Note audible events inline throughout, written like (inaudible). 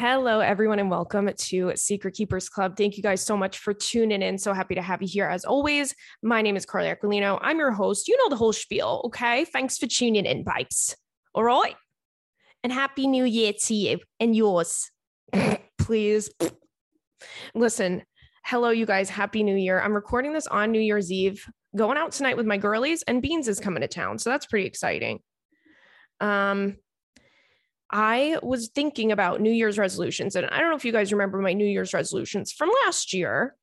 Hello, everyone, and welcome to Secret Keepers Club. Thank you guys so much for tuning in. So happy to have you here as always. My name is Carly Aquilino. I'm your host. You know the whole spiel, okay? Thanks for tuning in, pipes. All right. And happy new year to you and yours. (laughs) Please. Listen, hello, you guys. Happy new year. I'm recording this on New Year's Eve, going out tonight with my girlies, and Beans is coming to town. So that's pretty exciting. Um, I was thinking about New Year's resolutions, and I don't know if you guys remember my New Year's resolutions from last year,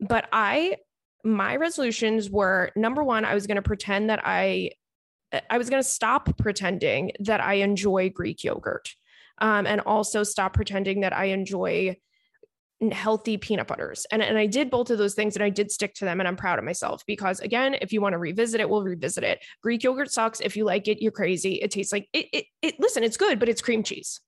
but I, my resolutions were number one, I was going to pretend that I, I was going to stop pretending that I enjoy Greek yogurt, um, and also stop pretending that I enjoy healthy peanut butters. And, and I did both of those things and I did stick to them. And I'm proud of myself because, again, if you want to revisit it, we'll revisit it. Greek yogurt sucks. If you like it, you're crazy. It tastes like it. it, it listen, it's good, but it's cream cheese.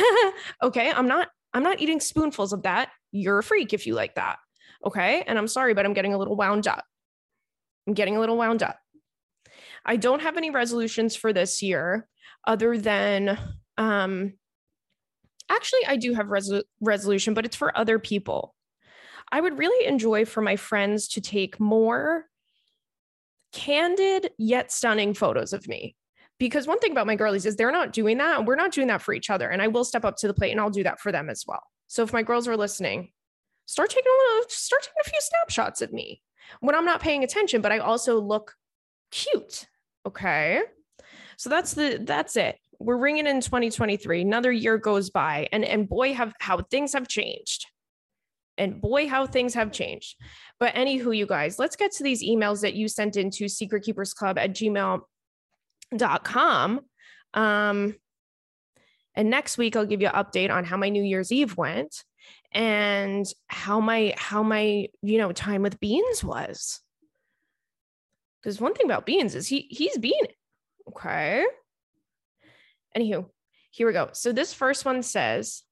(laughs) okay. I'm not, I'm not eating spoonfuls of that. You're a freak if you like that. Okay. And I'm sorry, but I'm getting a little wound up. I'm getting a little wound up. I don't have any resolutions for this year other than, um, actually i do have resol- resolution but it's for other people. I would really enjoy for my friends to take more candid yet stunning photos of me. Because one thing about my girlies is they're not doing that and we're not doing that for each other and i will step up to the plate and i'll do that for them as well. So if my girls are listening start taking a little start taking a few snapshots of me when i'm not paying attention but i also look cute okay? So that's the that's it we're ringing in 2023 another year goes by and and boy have how things have changed. And boy how things have changed. But anywho you guys let's get to these emails that you sent into secretkeepersclub at gmail.com um and next week i'll give you an update on how my new year's eve went and how my how my you know time with beans was. Because one thing about beans is he he's being okay Anywho, here we go. So this first one says,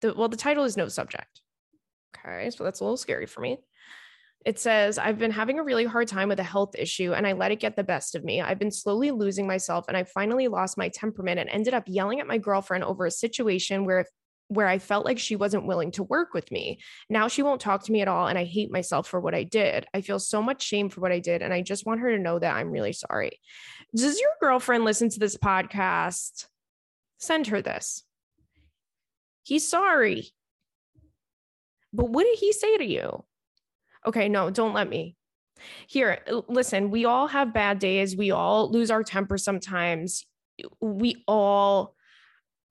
the, well, the title is no subject. Okay, so that's a little scary for me. It says, I've been having a really hard time with a health issue and I let it get the best of me. I've been slowly losing myself and I finally lost my temperament and ended up yelling at my girlfriend over a situation where where I felt like she wasn't willing to work with me. Now she won't talk to me at all and I hate myself for what I did. I feel so much shame for what I did and I just want her to know that I'm really sorry. Does your girlfriend listen to this podcast? Send her this. He's sorry. But what did he say to you? Okay, no, don't let me. Here, listen, we all have bad days. We all lose our temper sometimes. We all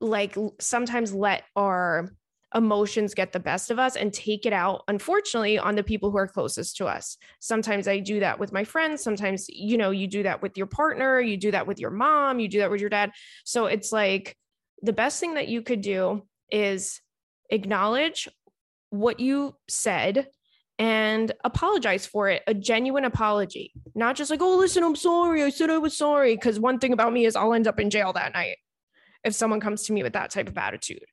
like sometimes let our emotions get the best of us and take it out unfortunately on the people who are closest to us. Sometimes i do that with my friends. Sometimes you know you do that with your partner you do that with your mom you do that with your dad. So it's like the best thing that you could do is acknowledge what you said and apologize for it a genuine apology. Not just like oh listen i'm sorry. I said i was sorry. Because one thing about me is i'll end up in jail that night if someone comes to me with that type of attitude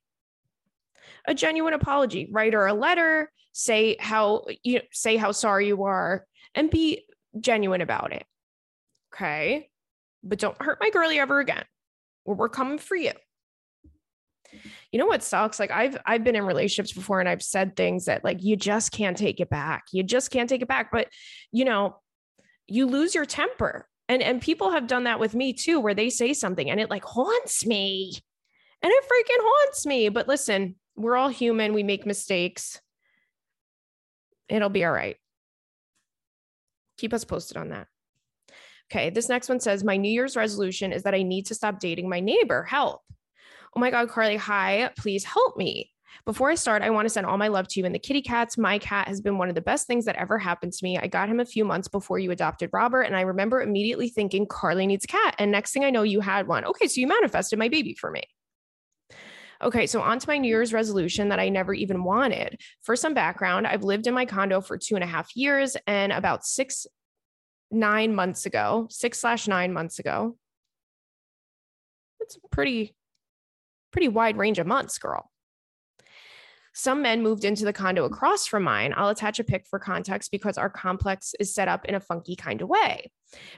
a genuine apology. Write her a letter say how you know, say how sorry you are and be genuine about it. Okay? But don't hurt my girlie ever again. Or we're coming for you. You know what sucks? Like i've i've been in relationships before and i've said things that like you just can't take it back. You just can't take it back. But you know you lose your temper. And and people have done that with me too where they say something and it like haunts me. And it freaking haunts me. But listen we're all human we make mistakes it'll be all right keep us posted on that okay this next one says my new year's resolution is that i need to stop dating my neighbor help oh my god carly hi please help me before I start, I want to send all my love to you and the kitty cats. My cat has been one of the best things that ever happened to me. I got him a few months before you adopted Robert, and I remember immediately thinking, Carly needs a cat. And next thing I know, you had one. Okay, so you manifested my baby for me. Okay, so on to my New mm-hmm. Year's resolution that I never even wanted. For some background, I've lived in my condo for two and a half years, and about six, nine months ago, six slash nine months ago, it's a pretty, pretty wide range of months, girl Some men moved into the condo across from mine. I'll attach a pic for context because our complex is set up in a funky kind of way.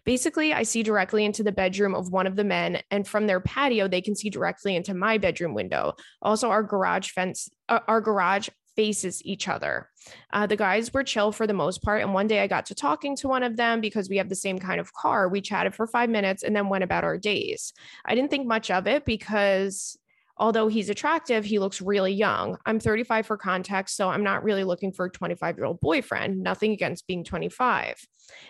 Basically, I see directly into the bedroom of one of the men, and from their patio, they can see directly into my bedroom window. Also, our garage fence, uh, our garage faces each other. Uh, the guys were chill for the most part. And one day I got to talking to one of them because we have the same kind of car. We chatted for five minutes and then went about our days. I didn't think much of it because although he's attractive, he looks really young. I'm 35 for context, so I'm not really looking for a 25 year old boyfriend. Nothing against being 25.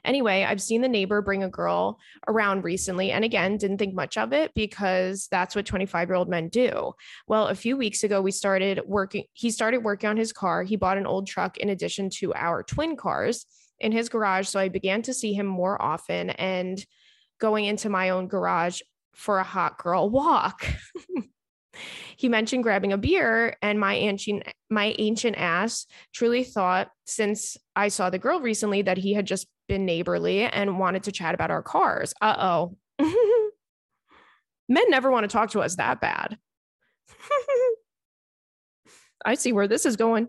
Anyway, I've seen the neighbor bring a girl around recently, and again, didn't think much of it because that's what 25 year old men do. Well, a few weeks ago, we started working, he started working on his car. He bought an old truck in addition to our twin cars in his garage. So I began to see him more often and going into my own garage for a hot girl walk. (laughs) he mentioned grabbing a beer and my ancient my ancient ass truly thought since i saw the girl recently that he had just been neighborly and wanted to chat about our cars. Uh-oh. (laughs) Men never want to talk to us that bad. (laughs) I see where this is going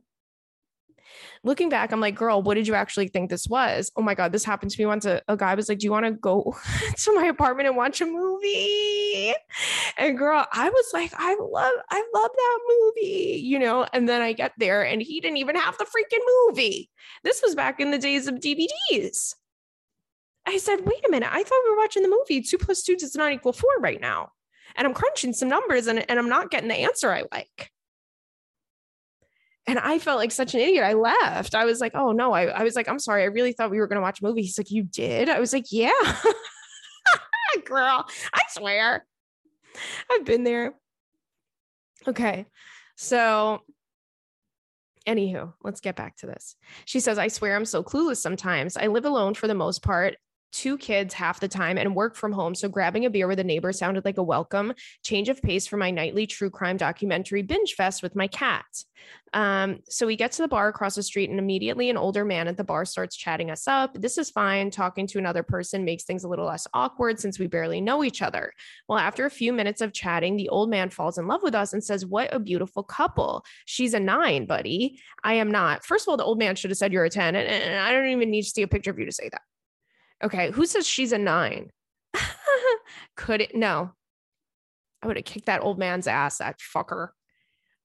looking back, I'm like, girl, what did you actually think this was? Oh my God, this happened to me once. A, a guy was like, Do you want to go (laughs) to my apartment and watch a movie? And girl, I was like, I love, I love that movie, you know? And then I get there and he didn't even have the freaking movie. This was back in the days of DVDs. I said, wait a minute, I thought we were watching the movie. Two plus two does not equal four right now. And I'm crunching some numbers and, and I'm not getting the answer I like. And I felt like such an idiot. I left. I was like, oh no, I, I was like, I'm sorry. I really thought we were going to watch a movie. He's like, you did? I was like, yeah. (laughs) Girl, I swear. I've been there. Okay. So, anywho, let's get back to this. She says, I swear I'm so clueless sometimes. I live alone for the most part two kids half the time and work from home. So grabbing a beer with a neighbor sounded like a welcome change of pace for my nightly true crime documentary binge fest with my cat. Um, so we get to the bar across the street, and immediately an older man at the bar starts chatting us up. This is fine. Talking to another person makes things a little less awkward since we barely know each other. Well, after a few minutes of chatting, the old man falls in love with us and says, What a beautiful couple. She's a nine, buddy. I am not. First of all, the old man should have said you're a 10, and, and I don't even need to see a picture of you to say that. Okay, who says she's a nine? (laughs) Could it? No. I would have kicked that old man's ass, that fucker.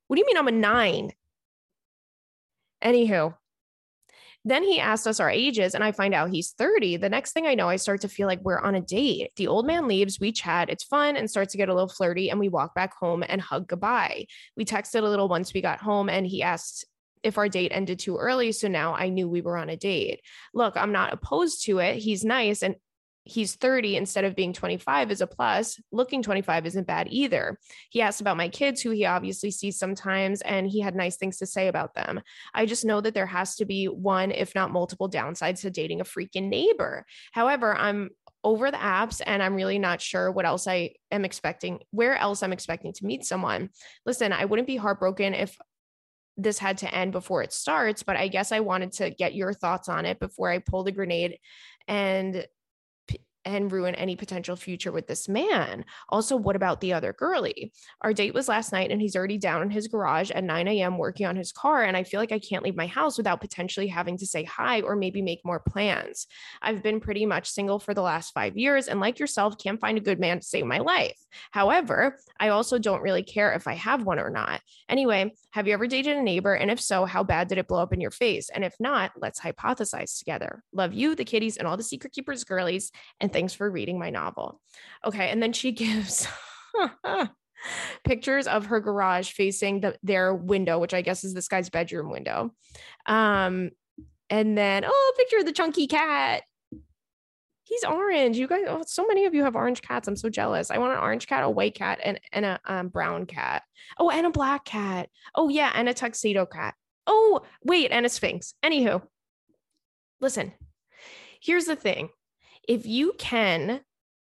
What do you mean I'm a nine? Anywho, then he asked us our ages, and I find out he's 30. The next thing I know, I start to feel like we're on a date. The old man leaves, we chat, it's fun, and starts to get a little flirty, and we walk back home and hug goodbye. We texted a little once we got home, and he asked if our date ended too early. So now I knew we were on a date. Look, I'm not opposed to it. He's nice and he's 30 instead of being 25 is a plus. Looking 25 isn't bad either. He asked about my kids, who he obviously sees sometimes, and he had nice things to say about them. I just know that there has to be one, if not multiple, downsides to dating a freaking neighbor. However, I'm over the apps and I'm really not sure what else I am expecting, where else I'm expecting to meet someone. Listen, I wouldn't be heartbroken if this had to end before it starts, but I guess I wanted to get your thoughts on it before I pull the grenade and and ruin any potential future with this man. Also, what about the other girlie? Our date was last night and he's already down in his garage at 9 a.m. working on his car. And I feel like I can't leave my house without potentially having to say hi or maybe make more plans. I've been pretty much single for the last five years and, like yourself, can't find a good man to save my life. However, I also don't really care if I have one or not. Anyway, have you ever dated a neighbor? And if so, how bad did it blow up in your face? And if not, let's hypothesize together. Love you, the kitties, and all the secret keepers girlies. And thanks for reading my novel. Okay. And then she (laughs) gives pictures of her garage facing the, their window, which I guess is this guy's bedroom window. Um, and then, oh, picture of the chunky cat. He's orange. You guys, oh, so many of you have orange cats. I'm so jealous. I want an orange cat, a white cat, and, and a um, brown cat. Oh, and a black cat. Oh, yeah, and a tuxedo cat. Oh, wait, and a Sphynx. Anywho, listen, here's the thing if you can,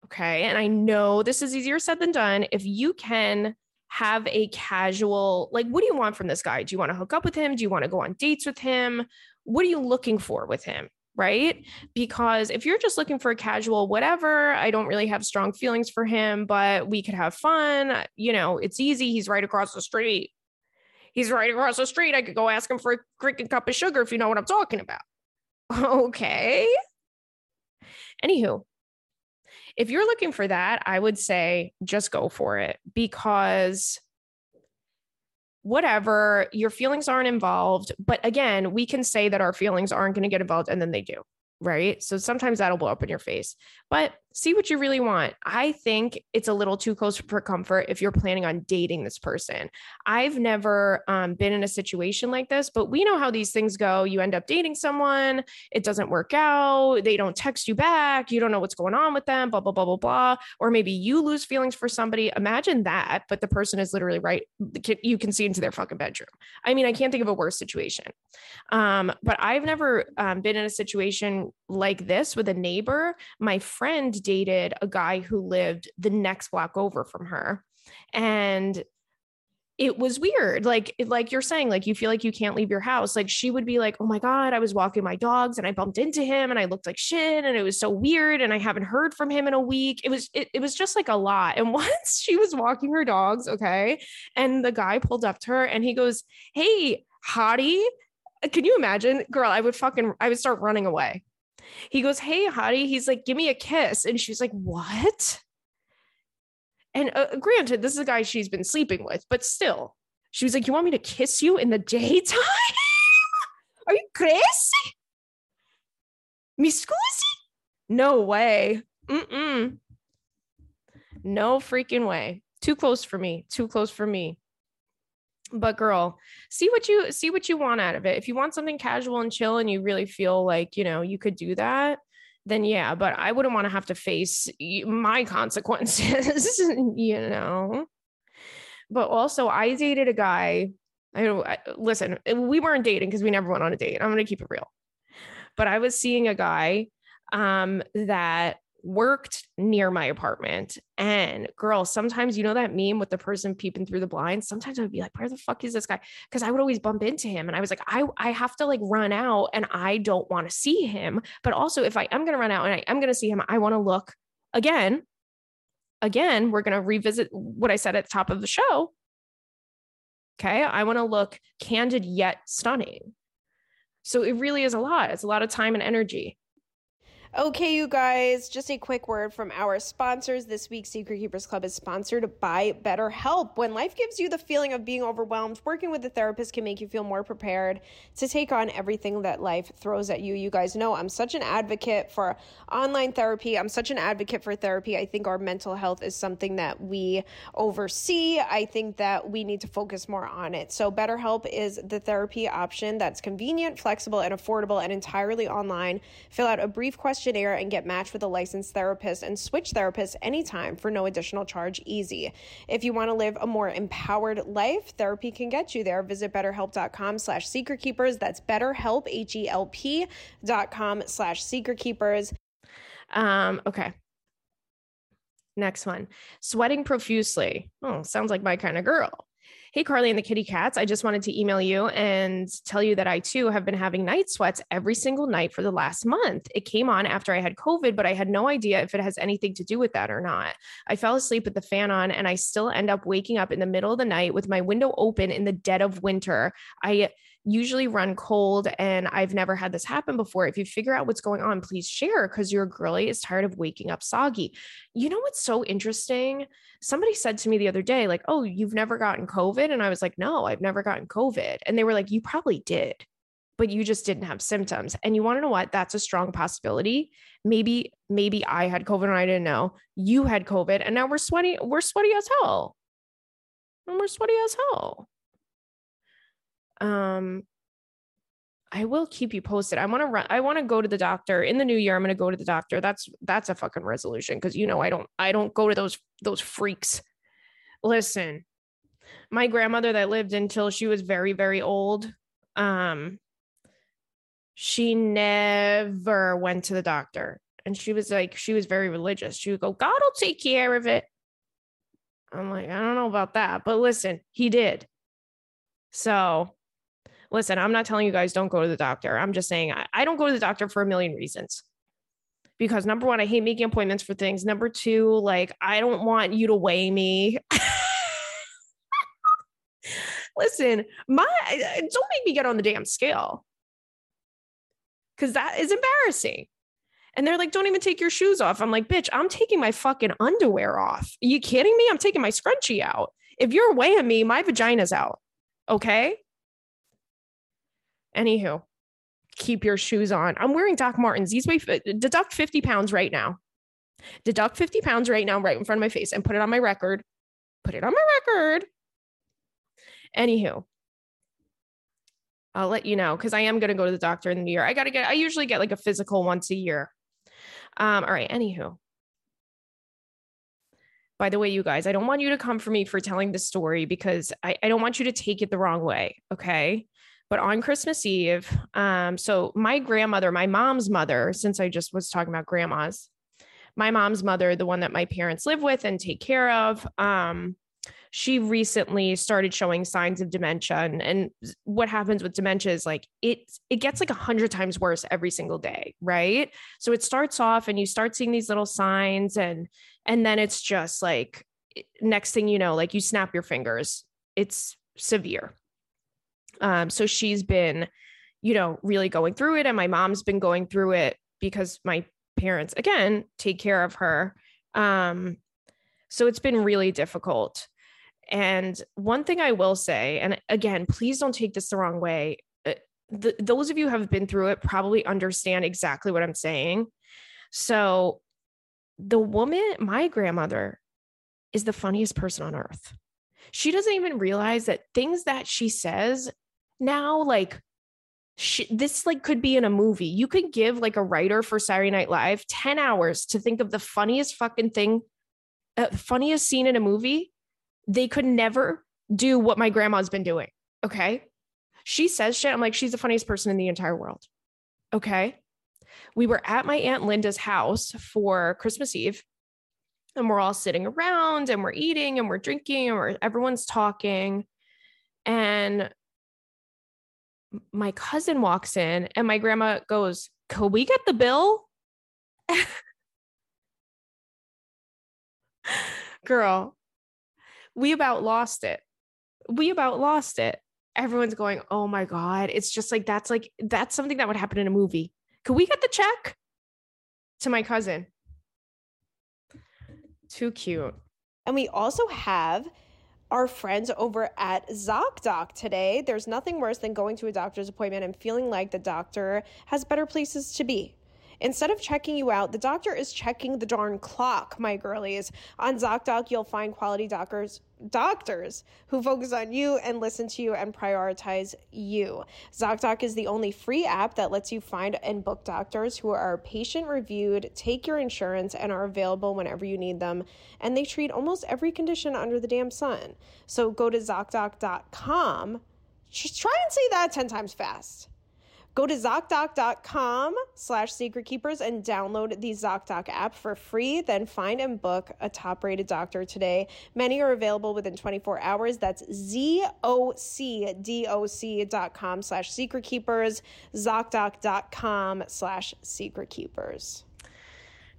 okay, and I know this is easier said than done, if you can have a casual, like, what do you want from this guy? Do you want to hook up with him? Do you want to go on dates with him? What are you looking for with him? Right. Because if you're just looking for a casual, whatever, I don't really have strong feelings for him, but we could have fun. You know, it's easy. He's right across the street. He's right across the street. I could go ask him for a freaking cup of sugar if you know what I'm talking about. (laughs) Okay. Anywho, if you're looking for that, I would say just go for it because whatever, your feelings aren't involved. But again, we can say that our feelings aren't going to get involved and then they do right? So sometimes that'll blow up in your face, but see what you really want. I think it's a little too close for comfort if you're planning on dating this person. I've never um, been in a situation like this, but we know how these things go. You end up dating someone, it doesn't work out, they don't text you back, you don't know what's going on with them, blah, blah, blah, blah, blah. Or maybe you lose feelings for somebody. Imagine that, but the person is literally right. You can see into their fucking bedroom. I mean, I can't think of a worse situation. Um, but I've never um, been in a situation like this with a neighbor. My friend dated a guy who lived the next block over from her. And it was weird. Like, like you're saying, like you feel like you can't leave your house. Like she would be like, Oh my God, I was walking my dogs and I bumped into him and I looked like shit. And it was so weird. And I haven't heard from him in a week. It was, it, it was just like a lot. And (laughs) once she was walking her dogs, okay. And the guy pulled up to her and he goes, Hey, hottie. Can you imagine? Girl, I would fucking I would start running away. He goes, Hey, hottie. He's like, Give me a kiss. And she's like, What? And uh, granted, this is a guy she's been sleeping with, but still, she was like, You want me to kiss you in the daytime? (laughs) Are you crazy? Me scusi? No way. Mm-mm. No freaking way. Too close for me. Too close for me but girl see what you see what you want out of it. If you want something casual and chill and you really feel like you know you could do that then yeah but i wouldn't want to have to face my (laughs) consequences (laughs) you know? But also i dated a guy i don't listen we weren't dating because we never went on a date. I'm going to keep it real. But i was seeing a guy um that worked near my apartment. And girl, sometimes you know that meme with the person peeping through the blinds. Sometimes I would be like, where the fuck is this guy? Because I would always bump into him. And I was like, I, I have to like run out and I don't want to see him. But also, if I am going to run out and I am going to see him, I want to look again. Again, we're going to revisit what I said at the top of the show. Okay. I want to look candid yet stunning. So it really is a lot. It's a lot of time and energy. Okay, you guys, just a quick word from our sponsors. This week's Secret Keepers Club is sponsored by BetterHelp. When life gives you the feeling of being overwhelmed, working with a therapist can make you feel more prepared to take on everything that life throws at you. You guys know I'm such an advocate for online therapy. I'm such an advocate for therapy. I think our mental health is something that we oversee. I think that we need to focus more on it. So, BetterHelp is the therapy option that's convenient, flexible, and affordable and entirely online. Fill out a brief question questionnaire and get matched with a licensed therapist and switch therapists anytime for no additional charge easy. If you want to live a more empowered life, therapy can get you there. Visit betterhelp.com slash secretkeepers. That's betterhelp, H-E-L-P dot com slash secretkeepers. Um, okay. Next one. Sweating profusely. Oh, sounds like my kind of girl. Hey, Carly and the Kitty Cats. I just wanted to email you and tell you that I too have been having night sweats every single night for the last month. It came on after I had COVID, but I had no idea if it has anything to do with that or not. I fell asleep with the fan on and I still end up waking up in the middle of the night with my window open in the dead of winter. I usually run cold and I've never had this happen before. If you figure out what's going on, please share because your girly is tired of waking up soggy. You know what's so interesting? Somebody said to me the other day, like, oh, you've never gotten COVID. And I was like, no, I've never gotten COVID. And they were like, you probably did, but you just didn't have symptoms. And you want to know what? That's a strong possibility. Maybe, maybe I had COVID and I didn't know. You had COVID and now we're sweaty, we're sweaty as hell. And we're sweaty as hell um I will keep you posted. I want to run I want to go to the doctor in the new year. I'm going to go to the doctor. That's that's a fucking resolution because you know I don't I don't go to those those freaks. Listen. My grandmother that lived until she was very very old um she never went to the doctor and she was like she was very religious. She would go God will take care of it. I'm like I don't know about that, but listen, he did. So listen, I'm not telling you guys don't go to the doctor. I'm just saying I, I don't go to the doctor for a million reasons. Because number one, I hate making appointments for things. Number two, like I don't want you to weigh me. (laughs) listen, my don't make me get on the damn scale. Cause that is embarrassing. And they're like, don't even take your shoes off. I'm like, bitch, I'm taking my fucking underwear off. Are you kidding me? I'm taking my scrunchie out. If you're weighing me, my vagina's out. Okay. Anywho, keep your shoes on. I'm wearing Doc Martens. These weigh deduct 50 pounds right now. Deduct 50 pounds right now, right in front of my face, and put it on my record. Put it on my record. Anywho, I'll let you know because I am going to go to the doctor in the new year. I got to get, I usually get like a physical once a year. Um, all right. Anywho, by the way, you guys, I don't want you to come for me for telling the story because I, I don't want you to take it the wrong way. Okay. But on Christmas Eve, um, so my grandmother, my mom's mother, since I just was talking about grandmas, my mom's mother, the one that my parents live with and take care of, um, she recently started showing signs of dementia. And, and what happens with dementia is like it it gets like a hundred times worse every single day right? So it starts off and you start seeing these little signs and and then it's just like next thing you know like you snap your fingers. It's severe um so she's been you know really going through it and my mom's been going through it because my parents again take care of her um so it's been really difficult and one thing I will say, and again, please don't take this the wrong way. Uh, the, those of you have been through it probably understand exactly what I'm saying. So, the woman, my grandmother, is the funniest person on earth. She doesn't even realize that things that she says now, like, she, this like could be in a movie. You could give like a writer for Saturday Night Live 10 hours to think of the funniest fucking thing, uh, funniest scene in a movie they could never do what my grandma's been doing. Okay. She says shit. I'm like, she's the funniest person in the entire world. Okay. We were at my Aunt Linda's house for Christmas Eve and we're all sitting around and we're eating and we're drinking and we're, everyone's talking. And my cousin walks in and my grandma goes, Could we get the bill? (laughs) Girl, we about lost it. We about lost it. Everyone's going, oh my God. It's just like, that's like, that's something that would happen in a movie. Could we get the check to my cousin? Too cute. And we also have our friends over at ZocDoc today. There's nothing worse than going to a doctor's appointment and feeling like the doctor has better places to be. Instead of checking you out, the doctor is checking the darn clock, my girlies. On ZocDoc, you'll find quality doctors doctors who focus on you and listen to you and prioritize you. ZocDoc is the only free app that lets you find and book doctors who are patient reviewed, take your insurance, and are available whenever you need them. And they treat almost every condition under the damn sun. So go to ZocDoc.com. Just try and say that 10 times fast. Go to ZocDoc.com slash secret keepers and download the ZocDoc app for free. Then find and book a top rated doctor today. Many are available within 24 hours. That's ZocDoc.com slash secret keepers, ZocDoc.com slash secret keepers.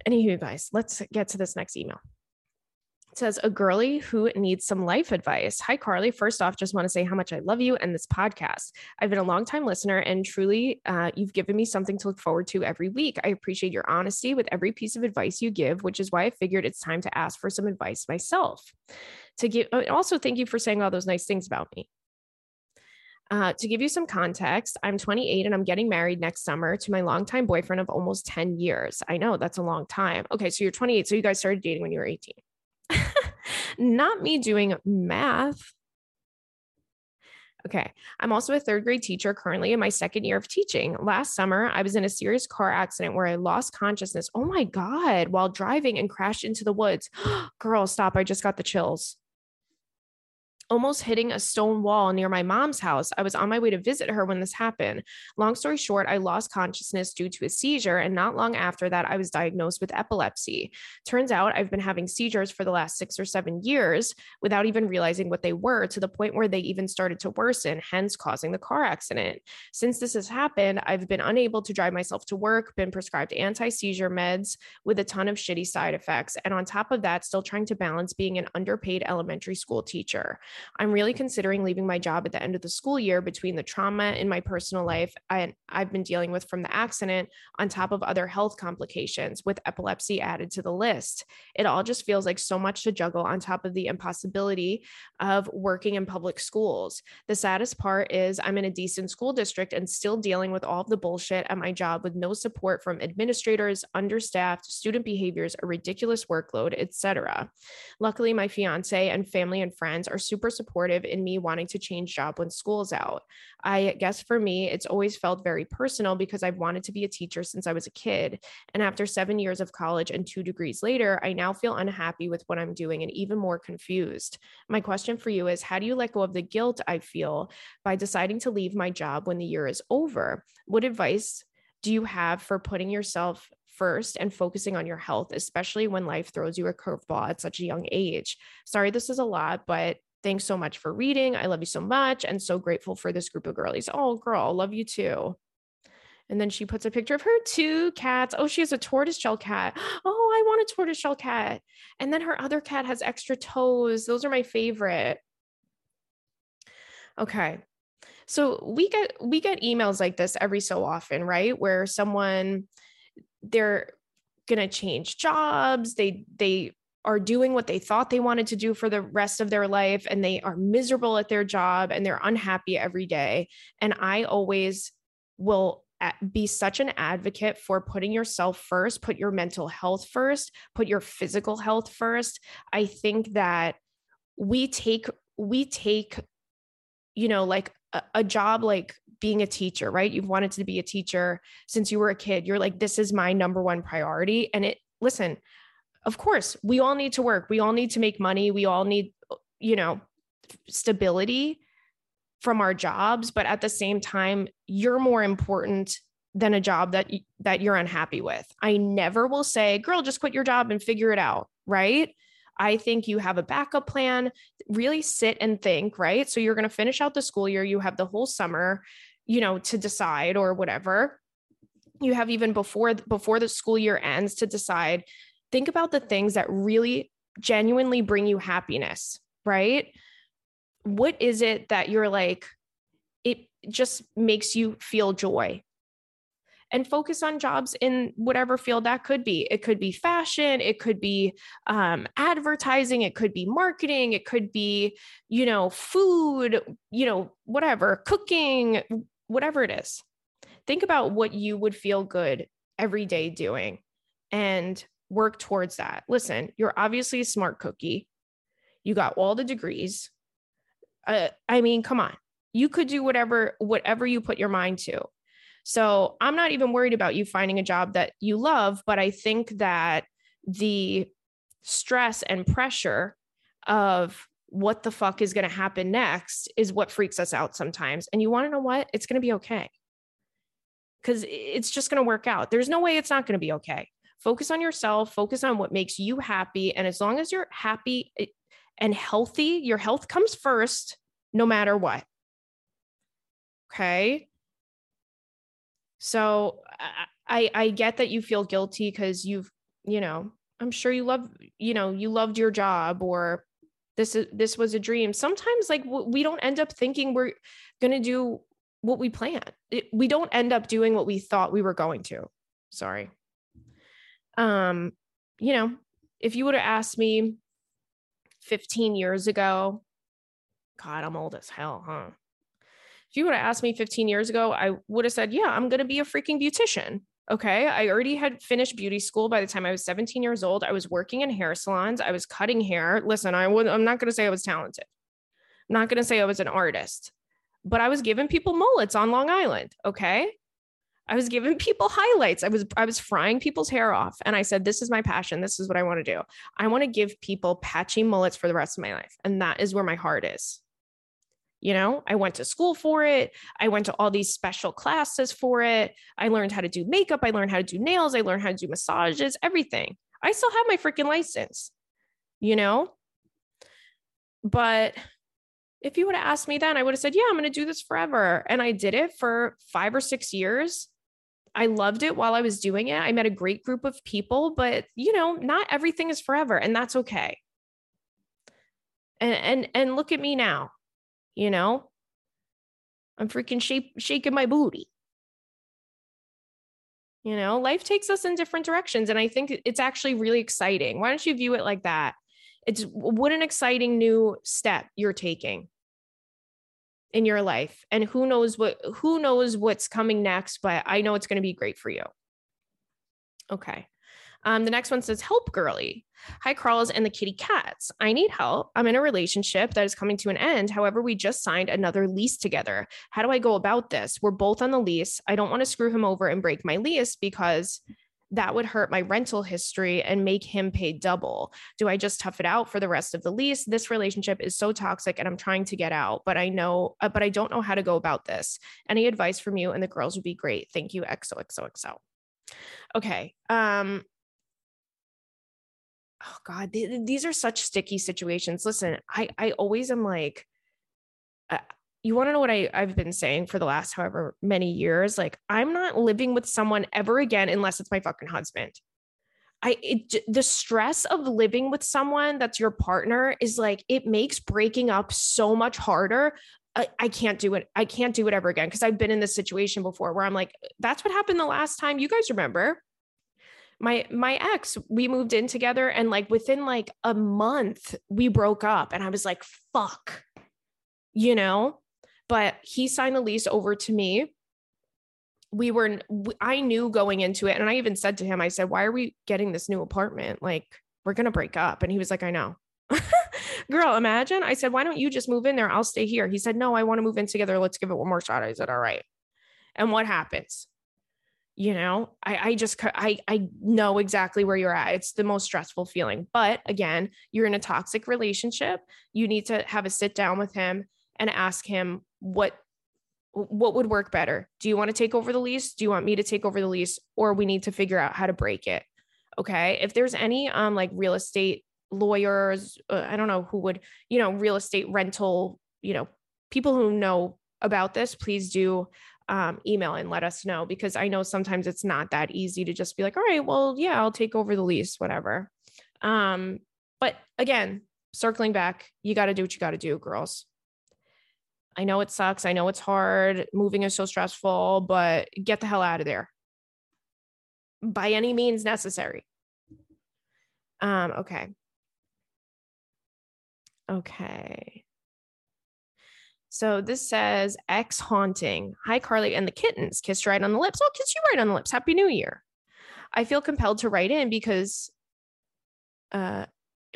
Anywho, guys, let's get to this next email. Says a girly who needs some life advice. Hi, Carly. First off, just want to say how much I love you and this podcast. I've been a long time listener, and truly, uh, you've given me something to look forward to every week. I appreciate your honesty with every piece of advice you give, which is why I figured it's time to ask for some advice myself. To give, uh, also, thank you for saying all those nice things about me. Uh, to give you some context, I'm 28 and I'm getting married next summer to my longtime boyfriend of almost 10 years. I know that's a long time. Okay, so you're 28. So you guys started dating when you were 18. (laughs) Not me doing math. Okay. I'm also a third grade teacher currently in my second year of teaching. Last summer, I was in a serious car accident where I lost consciousness. Oh my God, while driving and crashed into the woods. (gasps) Girl, stop. I just got the chills almost hitting a stone wall near my mom's house. I was on my way to visit her when this happened. Long story short, I lost consciousness due to a seizure. And not long after that, I was diagnosed with epilepsy. Turns out I've been having seizures for the last six or seven years without even realizing what they were to the point where they even started to worsen, hence causing the car accident. Since this has happened, I've been unable to drive myself to work, been prescribed anti seizure meds with a ton of shitty side effects. And on top of that, still trying to balance being an underpaid elementary school teacher. I'm really considering leaving my job at the end of the school year between the trauma in my personal life I, I've been dealing with from the accident, on top of other health complications with epilepsy added to the list. It all just feels like so much to juggle on top of the impossibility of working in public schools. The saddest part is I'm in a decent school district and still dealing with all of the bullshit at my job with no support from administrators, understaffed, student behaviors, a ridiculous workload, etc. Luckily, my fiance and family and friends are super supportive in me wanting to change job when school's out. I guess for me, it's always felt very personal because I've wanted to be a teacher since I was a kid. And after seven years of college and two degrees later, I now feel unhappy with what I'm doing and even more confused. My question for you is How do you let go of the guilt I feel by deciding to leave my job when the year is over? What advice do you have for putting yourself first and focusing on your health, especially when life throws you a curveball at such a young age? Sorry, this is a lot, but Thanks so much for reading. I love you so much and so grateful for this group of girlies. Oh, girl, I love you too. And then she puts a picture of her two cats. Oh, she has a tortoiseshell cat. (gasps) Oh, I want a tortoiseshell cat. And then her other cat has extra toes. Those are my favorite. Okay. So we get we get emails like this every so often, right? Where someone they're going to change jobs, they they are doing what they thought they wanted to do for the rest of their life and they are miserable at their job and they're unhappy every day. And I always will be such an advocate for putting yourself first, put your mental health first, put your physical health first. I think that we take, we take, you know, like a, a job like being a teacher, right? You've wanted to be a teacher since you were a kid. You're like, this is my number one priority. And it, listen, of course, we all need to work. We all need to make money. We all need, you know, stability from our jobs, but at the same time, you're more important than a job that that you're unhappy with. I never will say, "Girl, just quit your job and figure it out," right? I think you have a backup plan. Really sit and think, right? So you're going to finish out the school year, you have the whole summer, you know, to decide or whatever. You have even before before the school year ends to decide think about the things that really genuinely bring you happiness, right? What is it that you're like, it just makes you feel joy? And focus on jobs in whatever field that could be. It could be fashion, it could be um, advertising, it could be marketing, it could be, you know, food, you know, whatever, cooking, whatever it is. Think about what you would feel good every day doing and work towards that. Listen, you're obviously a smart cookie. You got all the degrees. Uh, I mean, come on. You could do whatever whatever you put your mind to. So, I'm not even worried about you finding a job that you love, but I think that the stress and pressure of what the fuck is going to happen next is what freaks us out sometimes. And you want to know what? It's going to be okay. Cuz it's just going to work out. There's no way it's not going to be okay focus on yourself, focus on what makes you happy. And as long as you're happy and healthy, your health comes first, no matter what. Okay. So I, I get that you feel guilty because you've, you know, I'm sure you love, you know, you loved your job or this is this was a dream. Sometimes like we don't end up thinking we're going to do what we plan. It, we don't end up doing what we thought we were going to. Sorry um, you know, if you would have asked me 15 years ago, God, I'm old as hell, huh? If you would have asked me 15 years ago, I would have said, Yeah, I'm going to be a freaking beautician. Okay. I already had finished beauty school by the time I was 17 years old. I was working in hair salons. I was cutting hair. Listen, I would, I'm not going to say I was talented. I'm not going to say I was an artist, but I was giving people mullets on Long Island. Okay. I was giving people highlights. I was I was frying people's hair off and I said this is my passion. This is what I want to do. I want to give people patchy mullets for the rest of my life and that is where my heart is. You know, I went to school for it. I went to all these special classes for it. I learned how to do makeup, I learned how to do nails, I learned how to do massages, everything. I still have my freaking license. You know? But if you would have asked me then, I would have said, Yeah, I'm going to do this forever. And I did it for five or six years. I loved it while I was doing it. I met a great group of people, but you know, not everything is forever, and that's okay. And and and look at me now. You know? I'm freaking shape, shaking my booty. You know, life takes us in different directions. And I think it's actually really exciting. Why don't you view it like that? It's what an exciting new step you're taking in your life. And who knows what who knows what's coming next, but I know it's going to be great for you. Okay. Um, the next one says, Help girly. Hi, Carls and the kitty cats. I need help. I'm in a relationship that is coming to an end. However, we just signed another lease together. How do I go about this? We're both on the lease. I don't want to screw him over and break my lease because that would hurt my rental history and make him pay double. Do I just tough it out for the rest of the lease? This relationship is so toxic and I'm trying to get out, but I know, uh, but I don't know how to go about this. Any advice from you and the girls would be great. Thank you. XOXOXO. Okay. Um, oh god th- these are such sticky situations listen i i always am like uh, you want to know what I, I've been saying for the last however many years? Like, I'm not living with someone ever again unless it's my fucking husband. I it, the stress of living with someone that's your partner is like it makes breaking up so much harder. I, I can't do it. I can't do it ever again because I've been in this situation before where I'm like, that's what happened the last time. You guys remember? my my ex we moved in together and like within like a month we broke up and i was like fuck you know but he signed the lease over to me. We were i knew going into it and i even said to him i said why are we getting this new apartment? Like we're to break up. And he was like i know. (laughs) Girl imagine. I said why don't you just move in there? I'll stay here. He said no i want to move in together. Let's give it one more shot. I said all right. And what happens? You know i i just i i know exactly where you're at. It's the most stressful feeling. But again you're in a toxic relationship. You need to have a sit down with him and ask him what what would work better. Do you want to take over the lease? Do you want me to take over the lease? Or we need to figure out how to break it. Okay? If there's any um like real estate lawyers uh, i don't know who would you know real estate rental you know people who know about this please do um, email and let us know. Because I know sometimes it's not that easy to just be like, all right, well, yeah, I'll take over the lease, whatever. Um, but again, circling back, you got to do what you got to do, girls. I know it sucks. I know it's hard. Moving is so stressful, but get the hell out of there by any means necessary. Um, okay. Okay. So this says ex haunting. Hi, Carly and the kittens. Kissed right on the lips. I'll kiss you right on the lips. Happy New Year. I feel compelled to write in because, uh,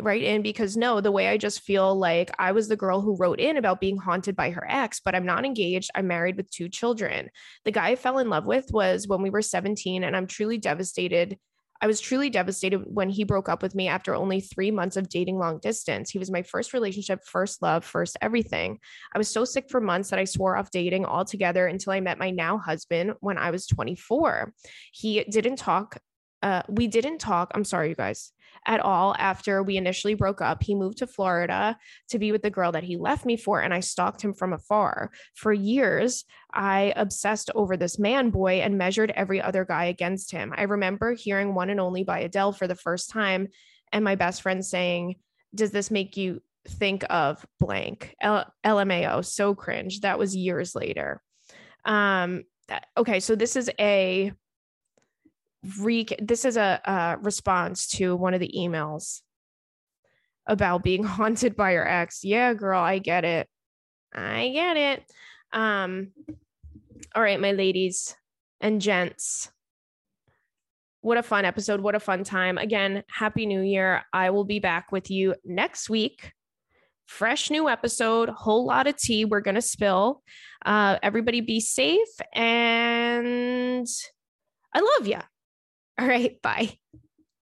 write in because no, the way I just feel like I was the girl who wrote in about being haunted by her ex, but I'm not engaged. I'm married with two children. The guy I fell in love with was when we were 17, and I'm truly devastated I was truly devastated when he broke up with me after only three months of dating long distance. He was my first relationship, first love, first everything. I was so sick for months that I swore off dating altogether until I met my now husband when I was 24. He didn't talk. Uh, we didn't talk. I'm sorry, you guys at all after we initially broke up. He moved to Florida to be with the girl that he left me for, and I stalked him from afar. For years, I obsessed over this man boy and measured every other guy against him. I remember hearing One and Only by Adele for the first time, and my best friend saying, Does this make you think of blank? L- LMAO, so cringe. That was years later. Um, okay, so this is a re this is a, a response to one of the emails about being (laughs) haunted by your ex. Yeah, girl, I get it. I get it. Um all right, my ladies and gents. What a fun episode. What a fun time. Again, happy new year. I will be back with you next week. Fresh new episode, whole lot of tea we're going to spill. Uh, everybody be safe and I love you. All right. Bye.